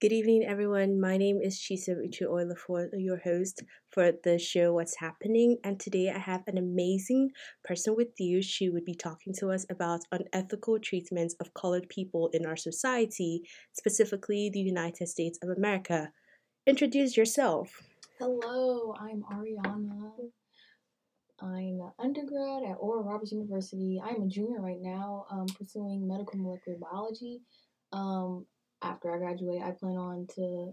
Good evening, everyone. My name is Chisa Uchu Oilafor, your host for the show What's Happening. And today I have an amazing person with you. She would be talking to us about unethical treatments of colored people in our society, specifically the United States of America. Introduce yourself. Hello, I'm Ariana. I'm an undergrad at Oral Roberts University. I'm a junior right now, um, pursuing medical molecular biology. Um, after I graduate, I plan on to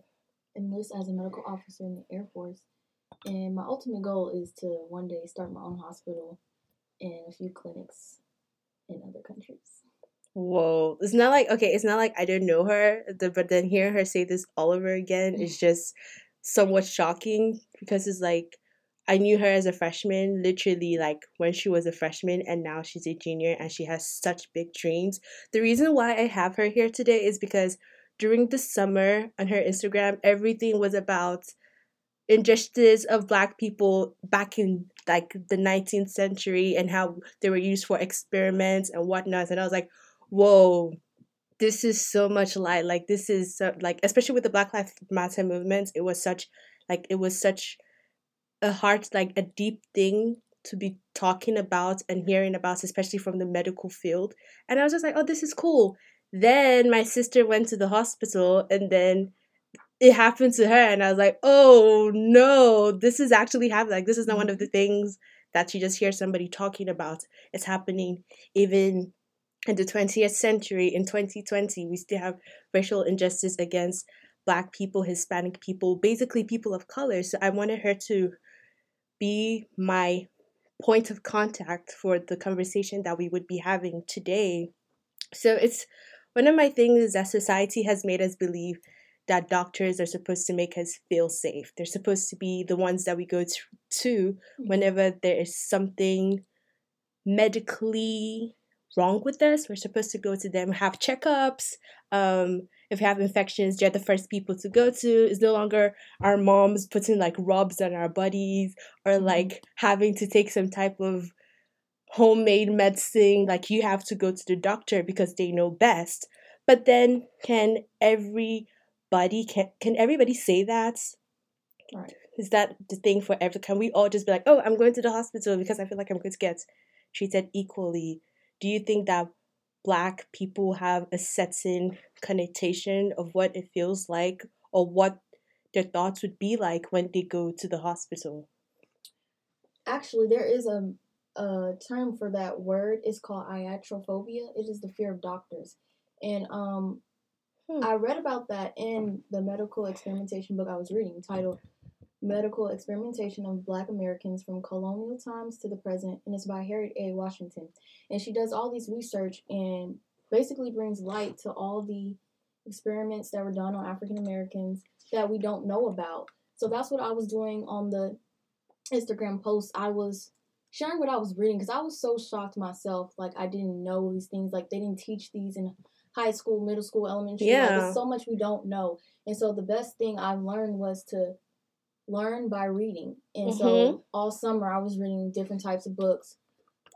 enlist as a medical officer in the Air Force. And my ultimate goal is to one day start my own hospital and a few clinics in other countries. Whoa. It's not like, okay, it's not like I didn't know her, but then hearing her say this all over again is just somewhat shocking because it's like, I knew her as a freshman, literally like when she was a freshman, and now she's a junior and she has such big dreams. The reason why I have her here today is because during the summer on her Instagram, everything was about injustice of black people back in like the 19th century and how they were used for experiments and whatnot. And I was like, whoa, this is so much light. Like this is so, like especially with the Black Lives Matter movement, it was such like it was such a heart like a deep thing to be talking about and hearing about, especially from the medical field. And I was just like, oh, this is cool. Then my sister went to the hospital and then it happened to her and I was like, "Oh no, this is actually happening. Like this is not one of the mm-hmm. things that you just hear somebody talking about. It's happening even in the 20th century in 2020 we still have racial injustice against black people hispanic people basically people of color so i wanted her to be my point of contact for the conversation that we would be having today so it's one of my things is that society has made us believe that doctors are supposed to make us feel safe. They're supposed to be the ones that we go to, to mm-hmm. whenever there is something medically wrong with us. We're supposed to go to them, have checkups. Um, if we have infections, they're the first people to go to. It's no longer our moms putting like rubs on our bodies or mm-hmm. like having to take some type of homemade medicine like you have to go to the doctor because they know best. But then can everybody can can everybody say that? Right. Is that the thing for every can we all just be like oh i'm going to the hospital because i feel like i'm going to get treated equally. Do you think that black people have a certain connotation of what it feels like or what their thoughts would be like when they go to the hospital? Actually there is a a term for that word is called iatrophobia. It is the fear of doctors. And um, hmm. I read about that in the medical experimentation book I was reading titled Medical Experimentation of Black Americans from Colonial Times to the Present, and it's by Harriet A. Washington. And she does all these research and basically brings light to all the experiments that were done on African Americans that we don't know about. So that's what I was doing on the Instagram post. I was sharing what I was reading because I was so shocked myself. Like I didn't know these things. Like they didn't teach these in high school, middle school, elementary. Yeah. Like, there's so much we don't know. And so the best thing I learned was to learn by reading. And mm-hmm. so all summer I was reading different types of books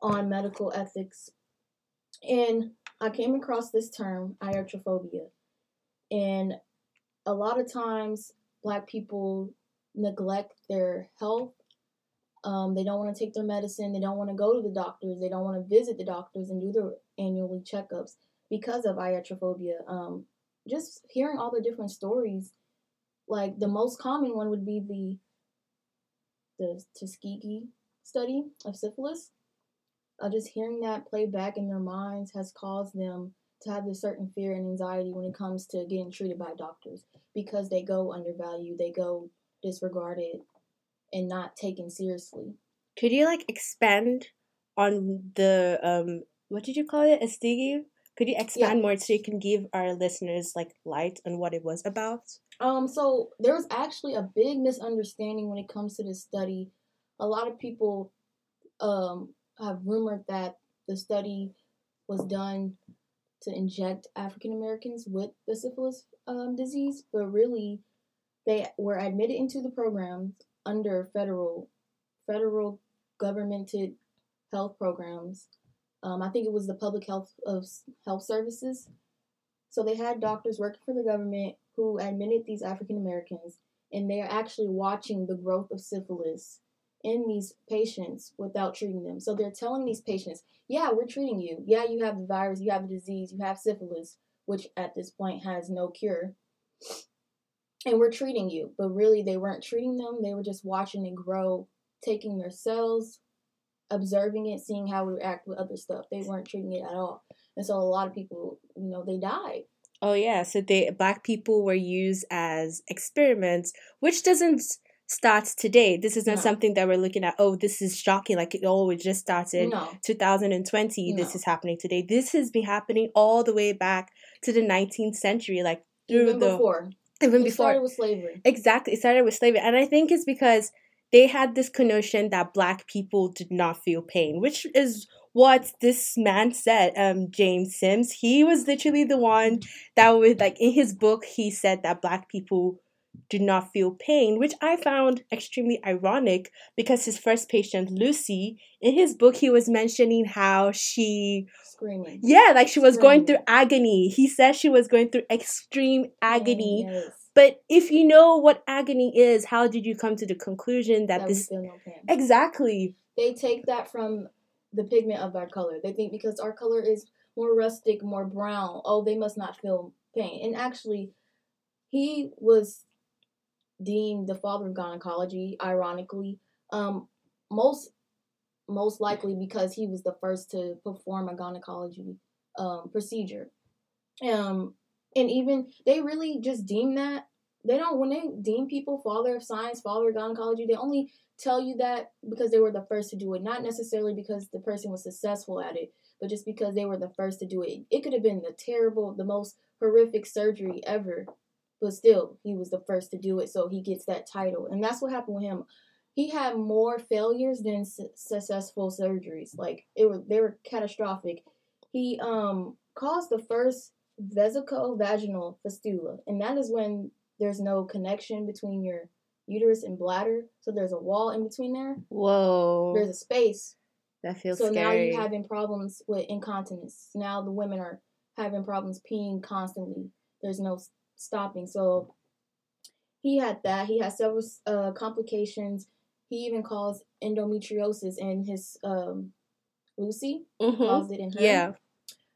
on medical ethics. And I came across this term, iatrophobia. And a lot of times black people neglect their health um, they don't want to take their medicine. They don't want to go to the doctors. They don't want to visit the doctors and do their annually checkups because of iatrophobia. Um, just hearing all the different stories, like the most common one would be the the Tuskegee study of syphilis. Uh, just hearing that play back in their minds has caused them to have this certain fear and anxiety when it comes to getting treated by doctors because they go undervalued, they go disregarded, and not taken seriously. Could you like expand on the um what did you call it? Tuskegee? Could you expand yeah. more so you can give our listeners like light on what it was about? Um, so there was actually a big misunderstanding when it comes to this study. A lot of people um have rumored that the study was done to inject African Americans with the syphilis um, disease, but really they were admitted into the program under federal federal governmented health programs. Um, I think it was the public health of health services. So they had doctors working for the government who admitted these African Americans, and they're actually watching the growth of syphilis in these patients without treating them. So they're telling these patients, yeah, we're treating you. Yeah, you have the virus, you have the disease, you have syphilis, which at this point has no cure. And we're treating you. But really, they weren't treating them. They were just watching it grow, taking their cells, observing it, seeing how we react with other stuff. They weren't treating it at all. And so a lot of people, you know, they died. Oh yeah, so they black people were used as experiments, which doesn't start today. This is not no. something that we're looking at. Oh, this is shocking. Like it all just started no. 2020. No. This is happening today. This has been happening all the way back to the 19th century. Like through even the, before. Even it before. started with slavery. Exactly. It started with slavery. And I think it's because they had this connotation that black people did not feel pain, which is what this man said, um, James Sims. He was literally the one that was like in his book, he said that black people do not feel pain, which I found extremely ironic because his first patient, Lucy, in his book, he was mentioning how she screaming. Yeah, like she was Screaming. going through agony. He said she was going through extreme agony. Mm, yes. But if you know what agony is, how did you come to the conclusion that, that this no exactly? They take that from the pigment of our color. They think because our color is more rustic, more brown, oh, they must not feel pain. And actually, he was deemed the father of gynecology, ironically. Um, most most likely because he was the first to perform a gynecology um, procedure. Um, and even they really just deem that they don't when they deem people father of science, father of gynecology, they only tell you that because they were the first to do it, not necessarily because the person was successful at it, but just because they were the first to do it. It could have been the terrible, the most horrific surgery ever, but still, he was the first to do it, so he gets that title. And that's what happened with him. He had more failures than su- successful surgeries. Like it was, they were catastrophic. He um caused the first vesico-vaginal fistula, and that is when there's no connection between your uterus and bladder, so there's a wall in between there. Whoa. There's a space. That feels so scary. now you're having problems with incontinence. Now the women are having problems peeing constantly. There's no stopping. So he had that. He had several uh, complications. He even caused endometriosis in his um, Lucy mm-hmm. caused it in her. Yeah.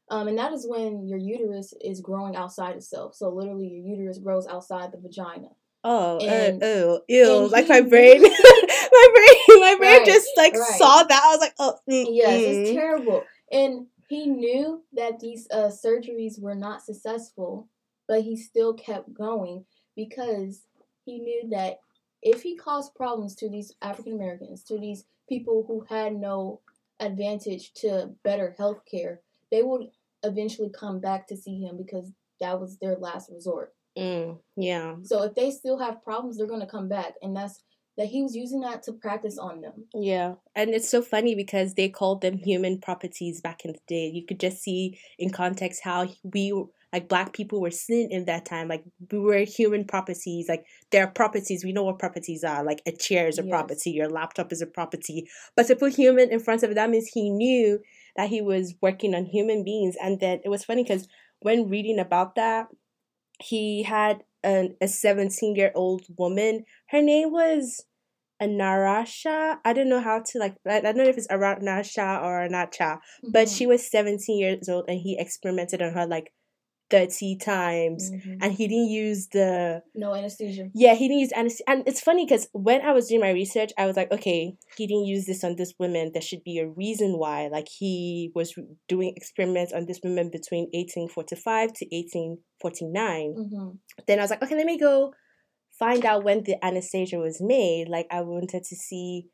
Um, and that is when your uterus is growing outside itself. So literally, your uterus grows outside the vagina. Oh, and, uh, ew! Like my brain, my brain, my brain right, just like right. saw that. I was like, oh, mm, yes, it's terrible. And he knew that these uh, surgeries were not successful, but he still kept going because he knew that if he caused problems to these African Americans, to these people who had no advantage to better health care, they would eventually come back to see him because that was their last resort. Mm, yeah. So if they still have problems, they're going to come back. And that's that he was using that to practice on them. Yeah. And it's so funny because they called them human properties back in the day. You could just see in context how we like black people were seen in that time like we were human properties like there are properties we know what properties are like a chair is a yes. property your laptop is a property but to put human in front of it that means he knew that he was working on human beings and then it was funny because when reading about that he had an, a 17 year old woman her name was Anarasha. I don't know how to like. I don't know if it's Aranasha or Anacha, mm-hmm. but she was 17 years old and he experimented on her like 30 times mm-hmm. and he didn't use the no anesthesia. Yeah he didn't use anesthesia and it's funny because when i was doing my research i was like okay he didn't use this on this woman. There should be a reason why. Like he was doing experiments on this woman between 1845 to 1849 mm-hmm. then i was like okay let me go find out when the anesthesia was made. Like i wanted to see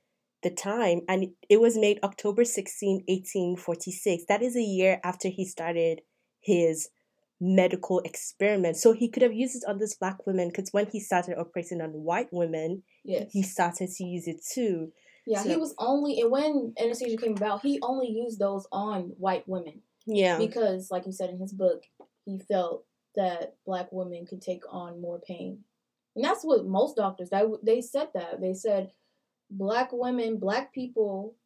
the time and it was made october 16 1846 that is a year after he started his medical experiment. So he could have used it on this black woman because when he started operating on white women, yes. he started to use it too. Yeah, so, he was only and when anesthesia came about, he only used those on white women. Yeah, because like you said in his book, he felt that black women could take on more pain, and that's what most doctors that they said that they said black women, black people,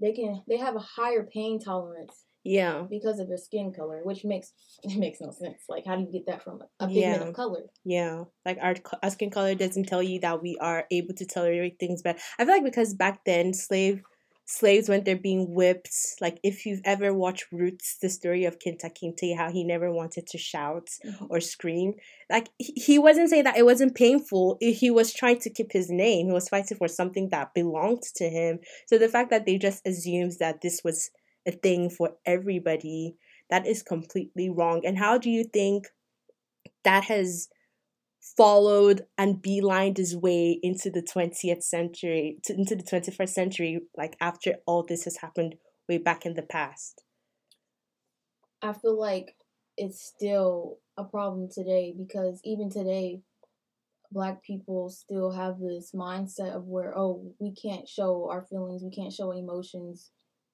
they can they have a higher pain tolerance Yeah. Because of their skin color, which makes it makes no sense. Like, how do you get that from a, pigment Yeah. of color? Yeah, like our, our skin color doesn't tell you that we are able to tolerate things, but I feel like because back then slave slaves when they're being whipped, like if you've ever watched Roots, the story of Kunta Kinte, how he never wanted to shout mm-hmm. or scream, like he he wasn't saying that it wasn't painful. He was trying to keep his name. He was fighting for something that belonged to him. So the fact that they just assumes that this was a thing for everybody, that is completely wrong. And how do you think that has followed and beelined his way into the 20th century to, into the 21st century like after all this has happened way back in the past I feel like it's still a problem today because even today, black people still have this mindset of where, oh, we can't show our feelings, we can't show emotions,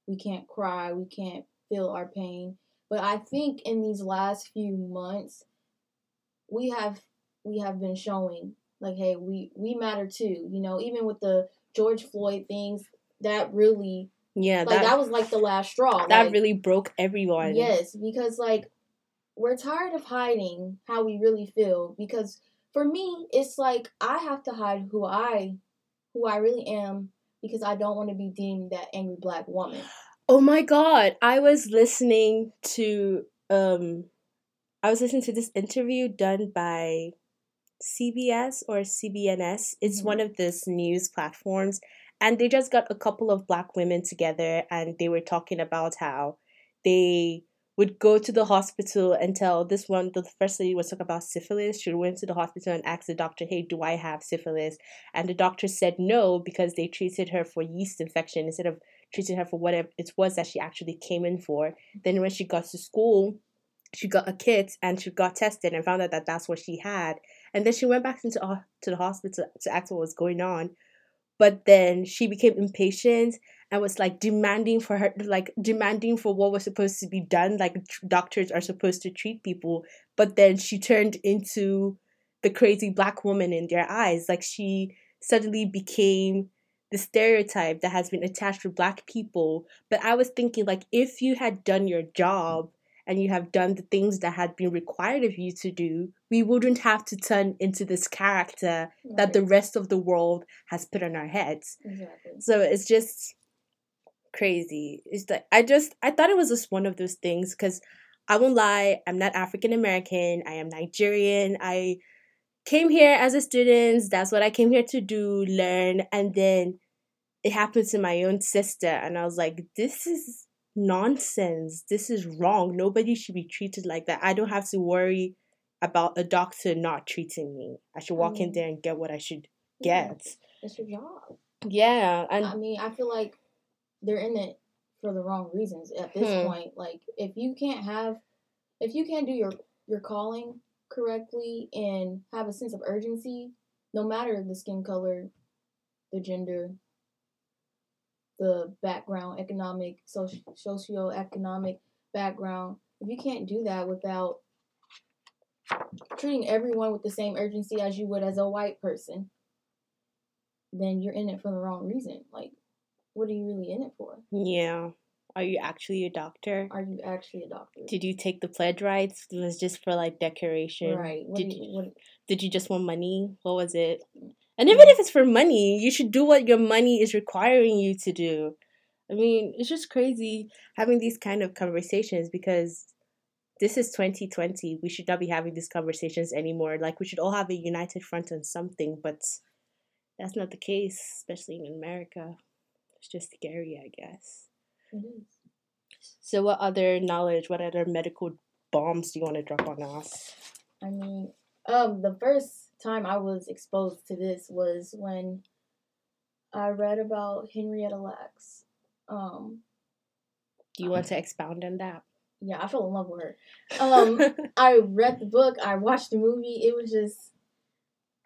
we can't cry, we can't feel our pain. But I think in these last few months, we have we have been showing like, hey, we we matter too. You know, even with the George Floyd things, that really yeah like that, that was like the last straw. that like, really broke everyone Yes, because like we're tired of hiding how we really feel because for me it's like I have to hide who I who I really am because I don't want to be deemed that angry black woman. oh my god i was listening to um i was listening to this interview done by cbs or cbns it's Mhm. one of those news platforms and they just got a couple of black women together and they were talking about how they would go to the hospital and tell this one the first lady was talking about syphilis. She went to the hospital and asked the doctor hey do i have syphilis? And the doctor said no because they treated her for yeast infection instead of treating her for whatever it was that she actually came in for. Then when she got to school she got a kit and she got tested and found out that that's what she had. And then she went back into uh, to the hospital to ask what was going on. But then she became impatient and was like demanding for her like demanding for what was supposed to be done like tr- doctors are supposed to treat people. But then she turned into the crazy black woman in their eyes. Like she suddenly became the stereotype that has been attached to black people. But i was thinking like if you had done your job and you have done the things that had been required of you to do we wouldn't have to turn into this character that the rest of the world has put on our heads. Exactly. so it's just crazy. It's like I just I thought it was just one of those things because I won't lie, I'm not African American. I am Nigerian. I came here as a student. That's what I came here to do, learn, and then it happened to my own sister, and I was like, this is nonsense. This is wrong. Nobody should be treated like that. I don't have to worry about a doctor not treating me. I should walk in Mm. there and get what I should Yeah, get. it's your job. Yeah, and I mean, I feel like they're in it for the wrong reasons at this Hmm. point. Like if you can't have if you can't do your your calling correctly and have a sense of urgency, no matter the skin color, the gender, the background, economic, socio socioeconomic background, if you can't do that without treating everyone with the same urgency as you would as a white person, then you're in it for the wrong reason. Like, what are you really in it for? Yeah. Are you actually a doctor? Are you actually a doctor? Did you take the pledge rights? It was just for like decoration. right. What Did you, you, what, did you just want money? What was it? Mm. And even if it's for money, you should do what your money is requiring you to do. I mean, it's just crazy having these kind of conversations because this is 2020. We should not be having these conversations anymore. Like, we should all have a united front on something, but that's not the case, especially in America. It's just scary, I guess. it is. So, what other knowledge, what other medical bombs do you want to drop on us? I mean, um, the first time I was exposed to this was when I read about Henrietta Lacks. Um, Do you want to expound on that? yeah, I fell in love with her. Um, I read the book, I watched the movie. It was just,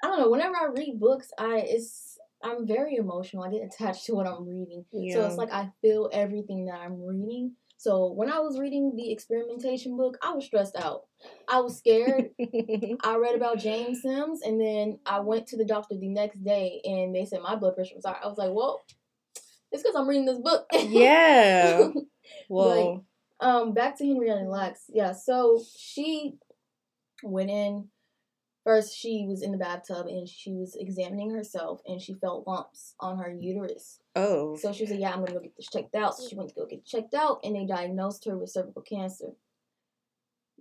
I don't know. Whenever I read books, I it's I'm very emotional. I get attached to what I'm reading. So it's like I feel everything that I'm reading. So when I was reading the experimentation book, I was stressed out. I was scared. I read about James Sims, and then I went to the doctor the next day, and they said my blood pressure was high. I was like, well, it's because I'm reading this book. yeah. Well, Um, back to Henrietta Lacks. Yeah, so she went in. First, she was in the bathtub and she was examining herself, and she felt lumps on her uterus. Oh. So she was like, "Yeah, I'm gonna go get this checked out." So she went to go get checked out, and they diagnosed her with cervical cancer.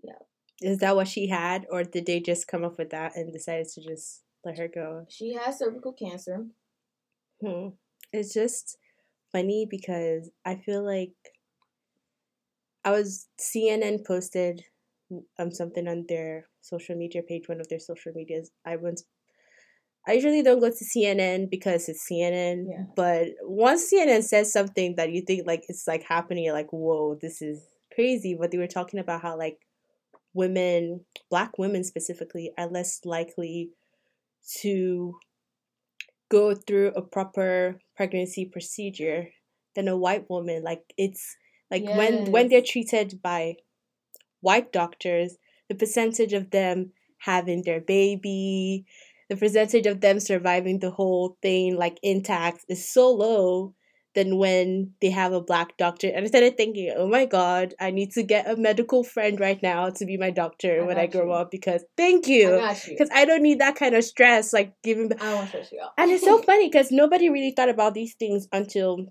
Yeah. Is that what she had, or did they just come up with that and decided to just let her go? She has cervical cancer. Hmm. It's just funny because I feel like I was CNN posted um something on their social media page, one of their social medias. I once I usually don't go to CNN because it's CNN, yeah. but once CNN says something that you think like it's like happening, you're like, whoa, this is crazy. But they were talking about how like women, black women specifically, are less likely to go through a proper pregnancy procedure than a white woman. Like it's like yes. when when they're treated by white doctors, the percentage of them having their baby, the percentage of them surviving the whole thing like intact is so low than when they have a black doctor. And I started thinking, oh my god, I need to get a medical friend right now to be my doctor I when I grow you. up because thank you. Because I, I, don't need that kind of stress, like giving. I won't stress you out. and it's so funny because nobody really thought about these things until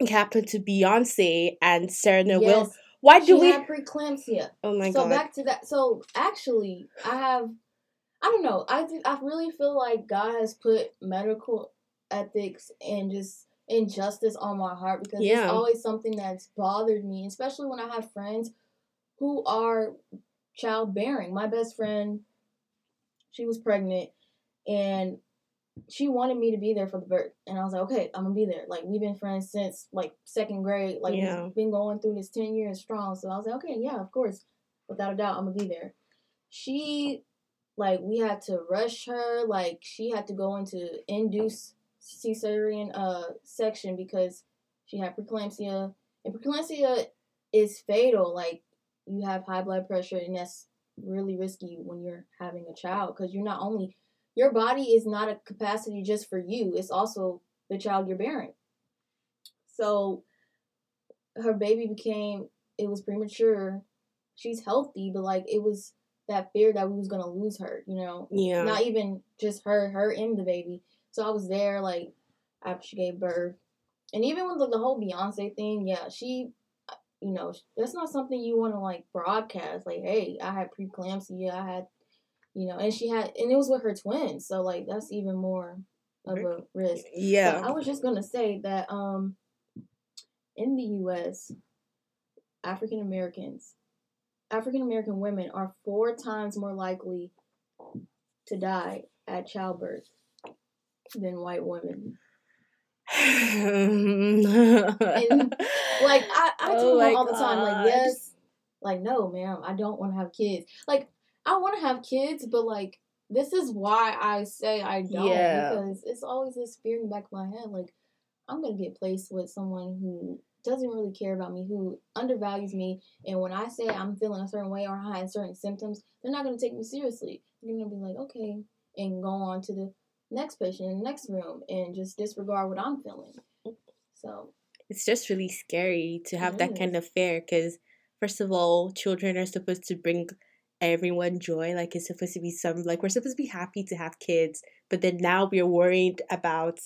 it happened to Beyonce and Serena yes. Will. Why do she we have preeclampsia? Oh my so god. So back to that. So actually, I have. I don't know. I I really feel like God has put medical ethics and just injustice on my heart because yeah. it's always something that's bothered me, especially when I have friends who are childbearing. My best friend, she was pregnant and she wanted me to be there for the birth. And I was like, okay, I'm gonna be there. Like we've been friends since like second grade. Like yeah. we've been going through this ten years strong. So I was like, okay, yeah, of course. Without a doubt, I'm gonna be there. She like we had to rush her, like she had to go into induce cesarean uh section because she had preeclampsia and preeclampsia is fatal like you have high blood pressure and that's really risky when you're having a child because you're not only your body is not a capacity just for you it's also the child you're bearing. So her baby became it was premature. She's healthy but like it was that fear that we was gonna lose her you know? Yeah. Not even just her her and the baby. So I was there like after she gave birth, and even with the, the whole Beyonce thing, yeah, she, you know, that's not something you want to like broadcast. Like, hey, I had preeclampsia, I had, you know, and she had, and it was with her twins, so like that's even more of a risk. Yeah, I was just gonna say that um, in the U.S., African Americans, African American women are four times more likely to die at childbirth than white women. and, like I, I oh tell them all the time, like yes, like no, ma'am, I don't want to have kids. Like I want to have kids, but like this is why I say I don't yeah. because it's always this fear in the back of my head, like I'm gonna get placed with someone who doesn't really care about me, who undervalues me, and when I say I'm feeling a certain way or I have certain symptoms, they're not gonna take me seriously. They're gonna be like, okay, and go on to the next patient in the next room and just disregard what I'm feeling. So it's just really scary to have that kind of fear because first of all, children are supposed to bring everyone joy. Like it's supposed to be some like we're supposed to be happy to have kids, but then now we're worried about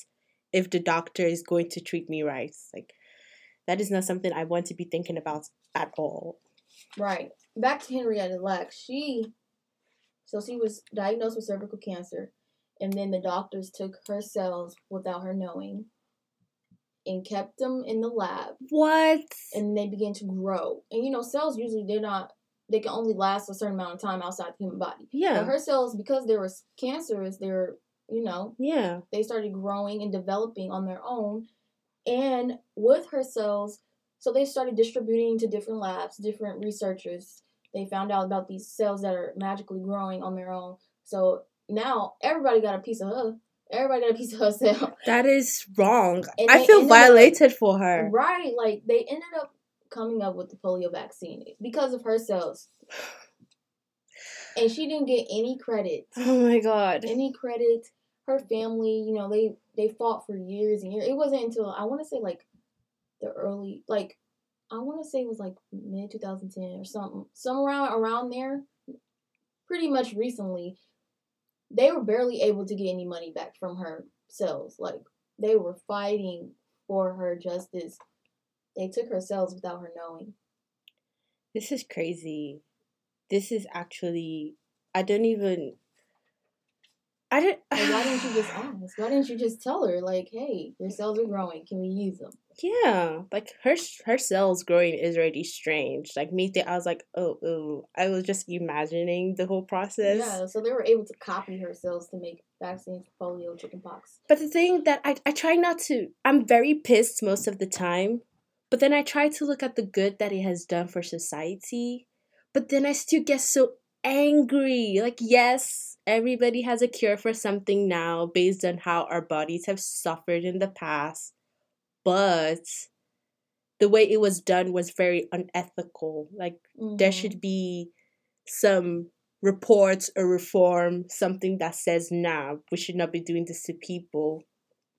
if the doctor is going to treat me right. Like that is not something I want to be thinking about at all. Right. Back to Henrietta Lacks. She so she was diagnosed with cervical cancer and then the doctors took her cells without her knowing and kept them in the lab. What? And they began to grow. And you know, cells usually they're not they can only last a certain amount of time outside the human body. Yeah. But her cells, because they were cancerous, they're you know, yeah, they started growing and developing on their own. And with her cells, so they started distributing to different labs, different researchers. They found out about these cells that are magically growing on their own. So now everybody got a piece of her. Everybody got a piece of herself. That is wrong. And I feel violated up, for her. Right. Like they ended up coming up with the polio vaccine because of herself. And she didn't get any credit. Oh my god. Any credit. Her family, you know, they they fought for years and years. It wasn't until I want to say like the early like I want to say it was like mid 2010 or something, somewhere around around there. Pretty much recently, they were barely able to get any money back from her cells. Like they were fighting for her justice. They took her cells without her knowing. This is crazy. This is actually I don't even I didn't. Like, why didn't you just ask? Why didn't you just tell her, like, hey, your cells are growing. Can we use them? Yeah, like her her cells growing is already strange. Like me, I was like, oh, oh. I was just imagining the whole process. Yeah, so they were able to copy her cells to make vaccines for polio, chickenpox. But the thing that I I try not to. I'm very pissed most of the time, but then I try to look at the good that it has done for society. But then I still get so angry. Like, yes, everybody has a cure for something now based on how our bodies have suffered in the past, but the way it was done was very unethical. Like, mm-hmm. there should be some reports or reform, something that says, nah, we should not be doing this to people.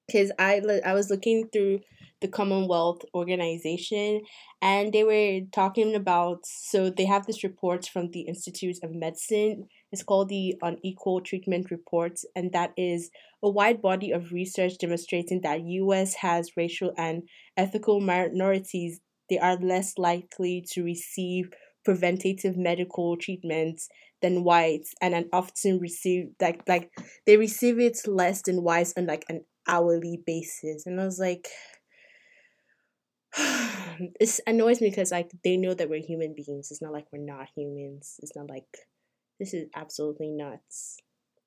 Because I, I was looking through the Commonwealth Organization, and they were talking about so they have this report from the Institute of Medicine. It's called the Unequal Treatment Report, and that is a wide body of research demonstrating that U.S. has racial and ethical minorities. They are less likely to receive preventative medical treatments than whites and often receive like like they receive it less than whites on like an hourly basis and i was like this annoys me because like they know that we're human beings. It's not like we're not humans. It's not like this is absolutely nuts.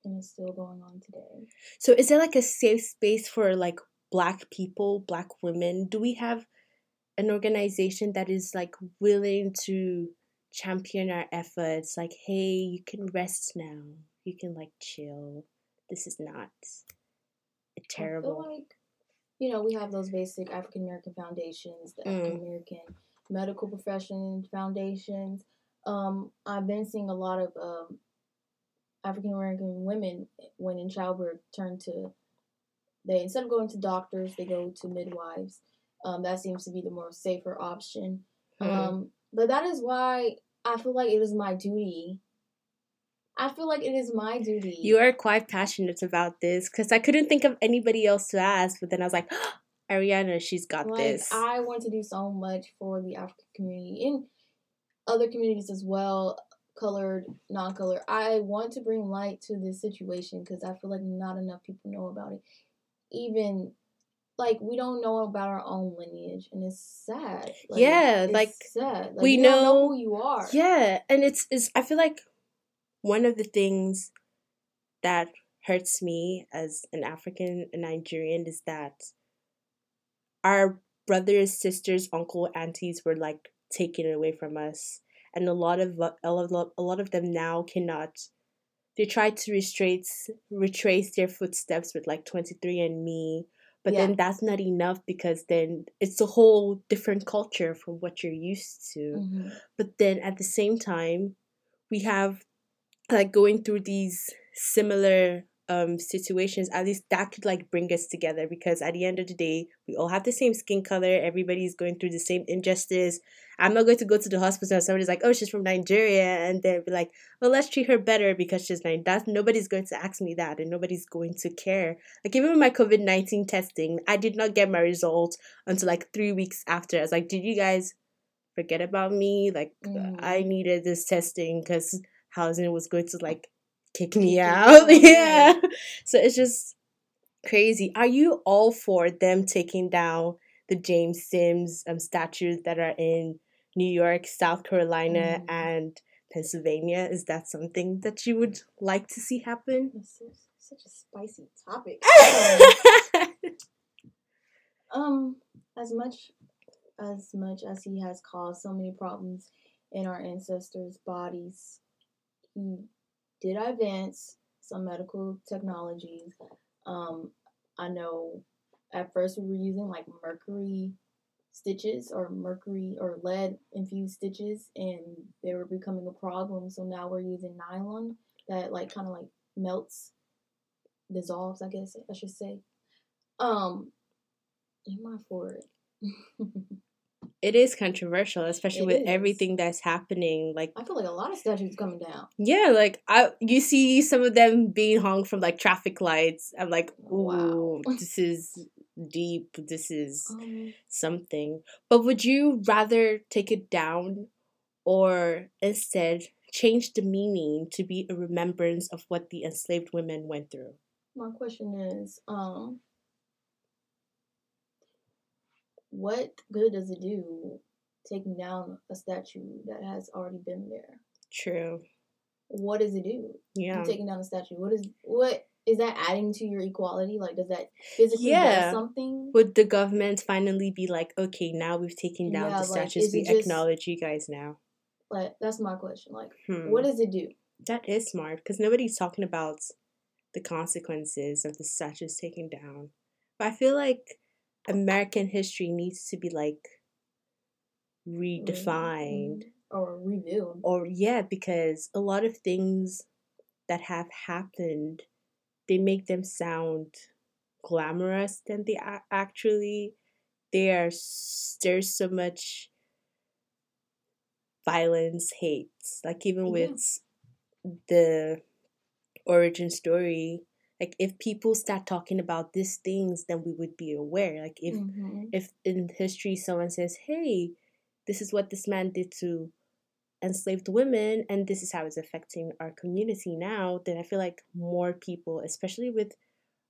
And it's still going on today. So is there like a safe space for like black people, black women? Do we have an organization that is like willing to champion our efforts? Like, hey, you can rest now. You can like chill. This is not terrible. Like you know, we have those basic African American foundations, the mm. African American medical profession foundations. Um, I've been seeing a lot of um, African American women when in childbirth turn to they instead of going to doctors, they go to midwives. Um, that seems to be the more safer option. Mm. Um, but that is why I feel like it is my duty I feel like it is my duty. You are quite passionate about this because I couldn't think of anybody else to ask, but then I was like, oh, Ariana, she's got like, this. I want to do so much for the African community and other communities as well, colored, non colored. I want to bring light to this situation because I feel like not enough people know about it. Even like we don't know about our own lineage and it's sad like, yeah it's like sad like, we know, know, who you are yeah and it's is i feel like one of the things that hurts me as an African and Nigerian is that our brothers, sisters, uncle, aunties were like taken away from us, and a lot of a lot, a lot of them now cannot. They try to retrace retrace their footsteps with like twenty three and Me, but yeah. then that's not enough because then it's a whole different culture from what you're used to. Mm-hmm. But then at the same time, we have like going through these similar um situations at least that could like bring us together because at the end of the day we all have the same skin color everybody's going through the same injustice. I'm not going to go to the hospital and somebody's like oh she's from nigeria and they'll be like well let's treat her better because she's nine that's nobody's going to ask me that and nobody's going to care. Like even with my covid-19 testing i did not get my results until like three weeks after. I was like did you guys forget about me? Like mm. i needed this testing because housing was going to like kick me out. yeah. So it's just crazy. Are you all for them taking down the James Sims um, statues that are in New York, South Carolina, mm. and Pennsylvania? Is that something that you would like to see happen? such a spicy topic. um, as much as much as he has caused so many problems in our ancestors' bodies, he did advance some medical technologies. Um, I know at first we were using like mercury stitches or mercury or lead infused stitches and they were becoming a problem. So now we're using nylon that like kind of like melts, dissolves, I guess I should say. Um, am I for it? it is controversial, especially it with is. everything that's happening. Like I feel like a lot of statues coming down. Yeah, like I you see some of them being hung from like traffic lights. I'm like, ooh, wow. this is deep. This is um, something. But would you rather take it down or instead change the meaning to be a remembrance of what the enslaved women went through? My question is, um, what good does it do taking down a statue that has already been there? True. What does it do? Yeah. taking down a statue. What is what is that adding to your equality? Like does that physically yeah. do something? Would the government finally be like, okay, now we've taken down yeah, the statues, like, we just, acknowledge you guys now? Like that's my question. Like hmm. what does it do? That is smart because nobody's talking about the consequences of the statues taken down. But I feel like American history needs to be like redefined mm-hmm. or reviewed. Or yeah, because a lot of things that have happened, they make them sound glamorous than they actually they are there's so much violence hate like even yeah. with the origin story like if people start talking about these things then we would be aware like if mm-hmm. if in history someone says hey this is what this man did to enslaved women and this is how it's affecting our community now then i feel like more people especially with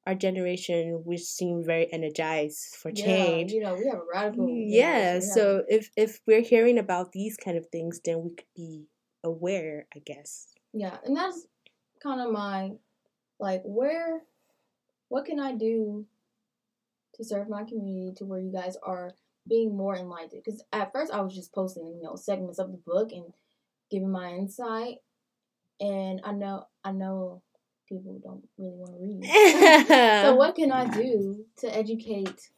our generation we seem very energized for change yeah, you know we have a radical mm, yeah so if if we're hearing about these kind of things then we could be aware i guess yeah and that's kind of my like where what can I do to serve my community to where you guys are being more enlightened? Because at first I was just posting, you know, segments of the book and giving my insight. And I know I know people don't really want to read. so what can I do to educate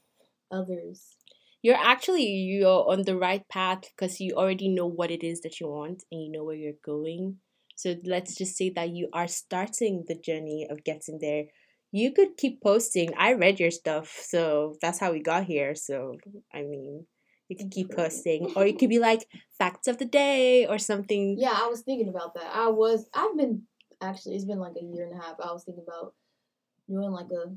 others? You're actually you're on the right path because you already know what it is that you want and you know where you're going. So let's just say that you are starting the journey of getting there. You could keep posting. I read your stuff, so that's how we got here. So, I mean, you could keep posting, or you could be like facts of the day or something. Yeah, I was thinking about that. I was, I've been actually, it's been like a year and a half. I was thinking about doing like a,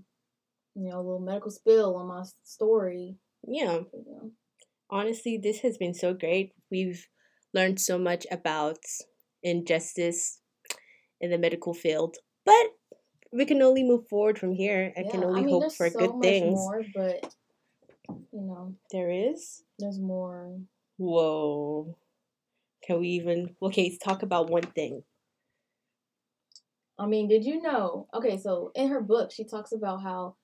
you know, a little medical spill on my story. Yeah. Honestly, this has been so great. We've learned so much about injustice in the medical field. But we can only move forward from here. I yeah, can only I mean, hope for so good things. More, but you know, there is. There's more. Whoa. Can we even? Okay, let's talk about one thing. I mean, did you know? Okay, so in her book, she talks about how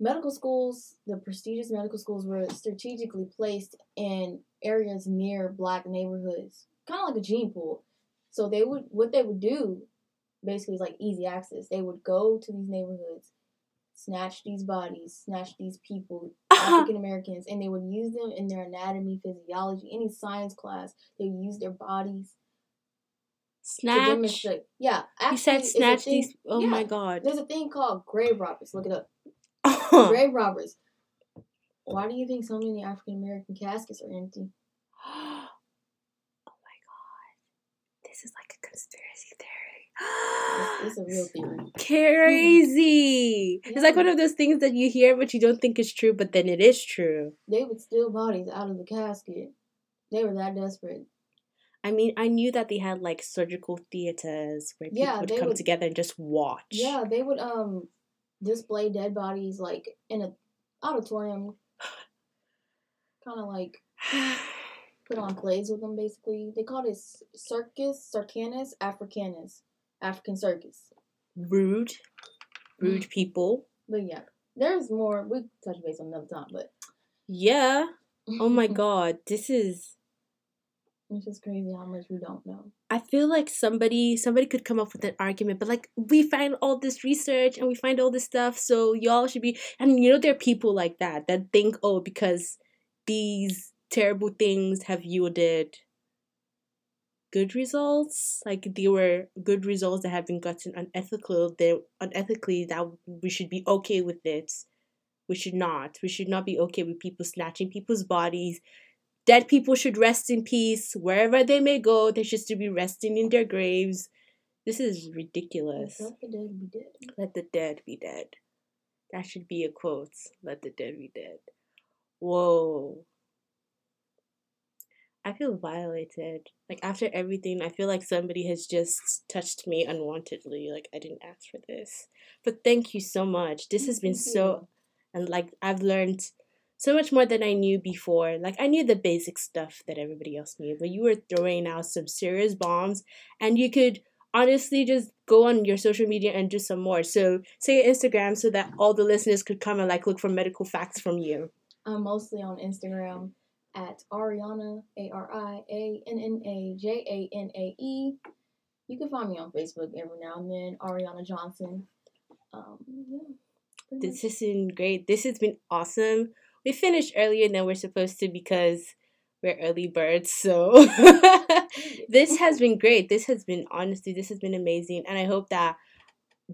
medical schools, the prestigious medical schools, were strategically placed in areas near black neighborhoods kind of like a gene pool. So they would what they would do basically is like easy access. They would go to these neighborhoods, snatch these bodies, snatch these people, African Americans, and they would use them in their anatomy, physiology, any science class. They would use their bodies. Snatch. Yeah, actually, you said snatch thing, these. Oh yeah, my god! There's a thing called grave robbers. Look it up. grave robbers. Why do you think so many African American caskets are empty? this is like a conspiracy theory. it's, it's, a real theory. Crazy. Yeah. It's like one of those things that you hear but you don't think is true, but then it is true. They would steal bodies out of the casket. They were that desperate. I mean, I knew that they had like surgical theaters where people yeah, would come would, together and just watch. Yeah, they would um display dead bodies like in a auditorium, kind of like put on plays with them. Basically, they called it circus, circanus, africanus, African circus. Rude, rude mm. people. But yeah, there's more. We touch base on another time, but yeah. Oh my god, this is. It's just crazy how much we don't know. I feel like somebody somebody could come up with an argument, but like we find all this research and we find all this stuff, so y'all should be. And you know, there are people like that that think, oh, because these terrible things have yielded good results like they were good results that have been gotten unethical they unethically that we should be okay with it We should not. We should not be okay with people snatching people's bodies. Dead people should rest in peace. Wherever they may go, they should still be resting in their graves. This is ridiculous. Let the dead be dead. Let the dead be dead. That should be a quote. Let the dead be dead. Whoa. I feel violated. Like after everything, I feel like somebody has just touched me unwantedly. Like I didn't ask for this. But thank you so much. This has been so and like I've learned so much more than I knew before. Like I knew the basic stuff that everybody else knew, but you were throwing out some serious bombs and you could honestly just go on your social media and do some more. So say Instagram so that all the listeners could come and like look for medical facts from you. I'm mostly on Instagram at Arianna A R I A N N A J A N A E. You can find me on Facebook every now and then, Arianna Johnson. Um, yeah, this has been great. This has been awesome. We finished earlier than we're supposed to because we're early birds. So this has been great. This has been honestly, this has been amazing, and I hope that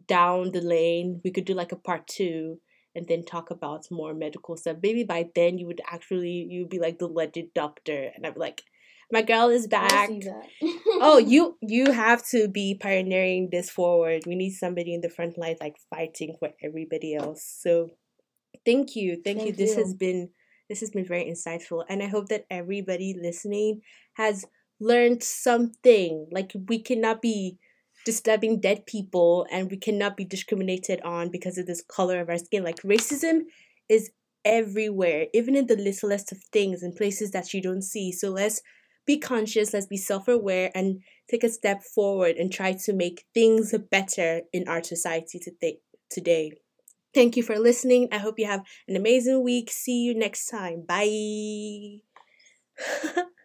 down the lane we could do like a part two and then talk about more medical stuff. Maybe by then you would actually you would be like the legend doctor, and I'd be like, my girl is back. oh, you you have to be pioneering this forward. We need somebody in the front line like fighting for everybody else. So thank you. Thank, thank you. This has been this has been very insightful and I hope that everybody listening has learned something. Like we cannot be disturbing dead people and we cannot be discriminated on because of this color of our skin. Like racism is everywhere, even in the littlest of things in places that you don't see. So let's be conscious, let's be self aware, and take a step forward and try to make things better in our society today. Thank you for listening. I hope you have an amazing week. See you next time. Bye.